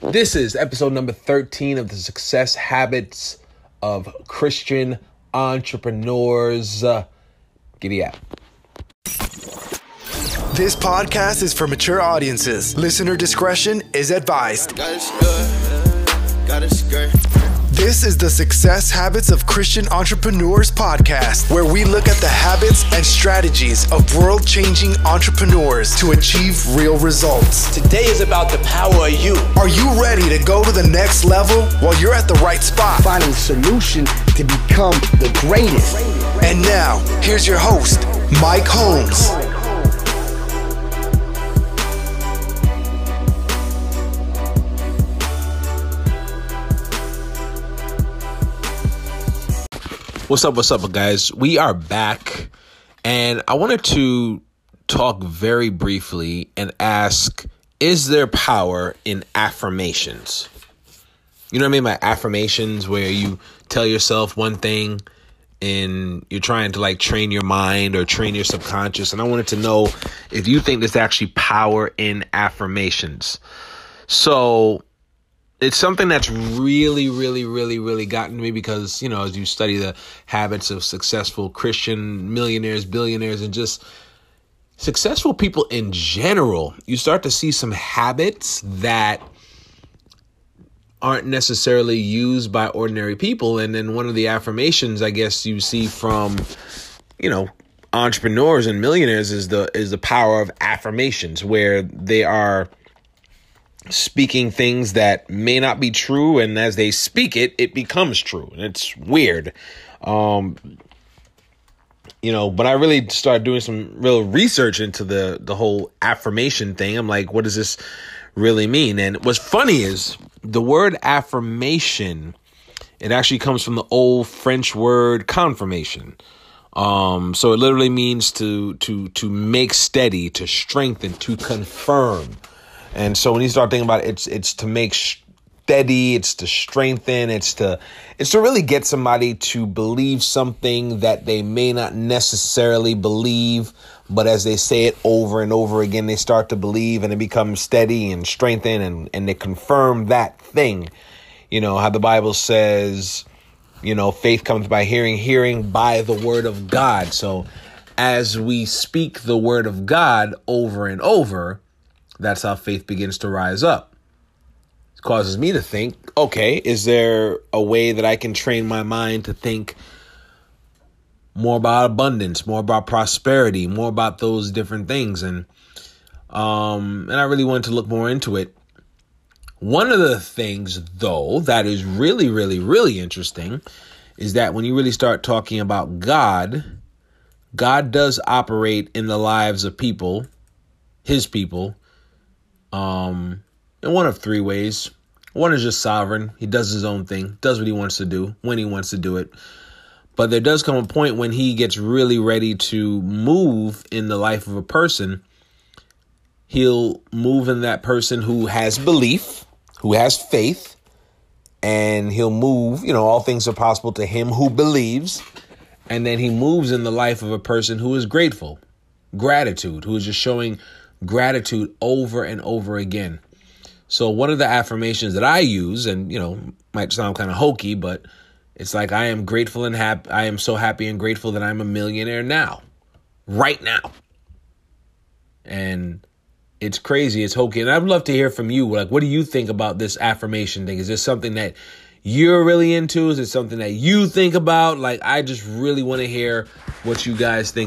This is episode number 13 of the Success Habits of Christian Entrepreneurs. Uh, giddy up. This podcast is for mature audiences. Listener discretion is advised. Got it skirt, got it skirt. This is the Success Habits of Christian Entrepreneurs podcast, where we look at the habits and strategies of world changing entrepreneurs to achieve real results. Today is about the power of you. Are you ready to go to the next level? Well, you're at the right spot. finding solution to become the greatest. And now, here's your host, Mike Holmes. What's up? What's up, guys? We are back, and I wanted to talk very briefly and ask Is there power in affirmations? You know what I mean by affirmations, where you tell yourself one thing and you're trying to like train your mind or train your subconscious. And I wanted to know if you think there's actually power in affirmations. So, it's something that's really, really, really, really gotten to me because, you know, as you study the habits of successful Christian millionaires, billionaires, and just successful people in general, you start to see some habits that aren't necessarily used by ordinary people. And then one of the affirmations I guess you see from, you know, entrepreneurs and millionaires is the is the power of affirmations where they are speaking things that may not be true and as they speak it it becomes true and it's weird. Um you know but i really started doing some real research into the the whole affirmation thing. I'm like what does this really mean? And what's funny is the word affirmation it actually comes from the old french word confirmation. Um so it literally means to to to make steady to strengthen to confirm and so when you start thinking about it, it's it's to make steady, it's to strengthen, it's to it's to really get somebody to believe something that they may not necessarily believe, but as they say it over and over again, they start to believe and it becomes steady and strengthen and, and they confirm that thing. You know, how the Bible says, you know, faith comes by hearing, hearing by the word of God. So as we speak the word of God over and over, that's how faith begins to rise up. It causes me to think, okay, is there a way that I can train my mind to think more about abundance, more about prosperity, more about those different things and um and I really wanted to look more into it. One of the things though that is really really really interesting is that when you really start talking about God, God does operate in the lives of people, his people, um, in one of three ways. One is just sovereign. He does his own thing, does what he wants to do, when he wants to do it. But there does come a point when he gets really ready to move in the life of a person. He'll move in that person who has belief, who has faith, and he'll move, you know, all things are possible to him who believes. And then he moves in the life of a person who is grateful, gratitude, who is just showing gratitude over and over again. So one of the affirmations that I use, and you know, might sound kind of hokey, but it's like I am grateful and happy. I am so happy and grateful that I'm a millionaire now, right now. And it's crazy, it's hokey, and I'd love to hear from you. Like, what do you think about this affirmation thing? Is this something that you're really into? Is it something that you think about? Like, I just really want to hear what you guys think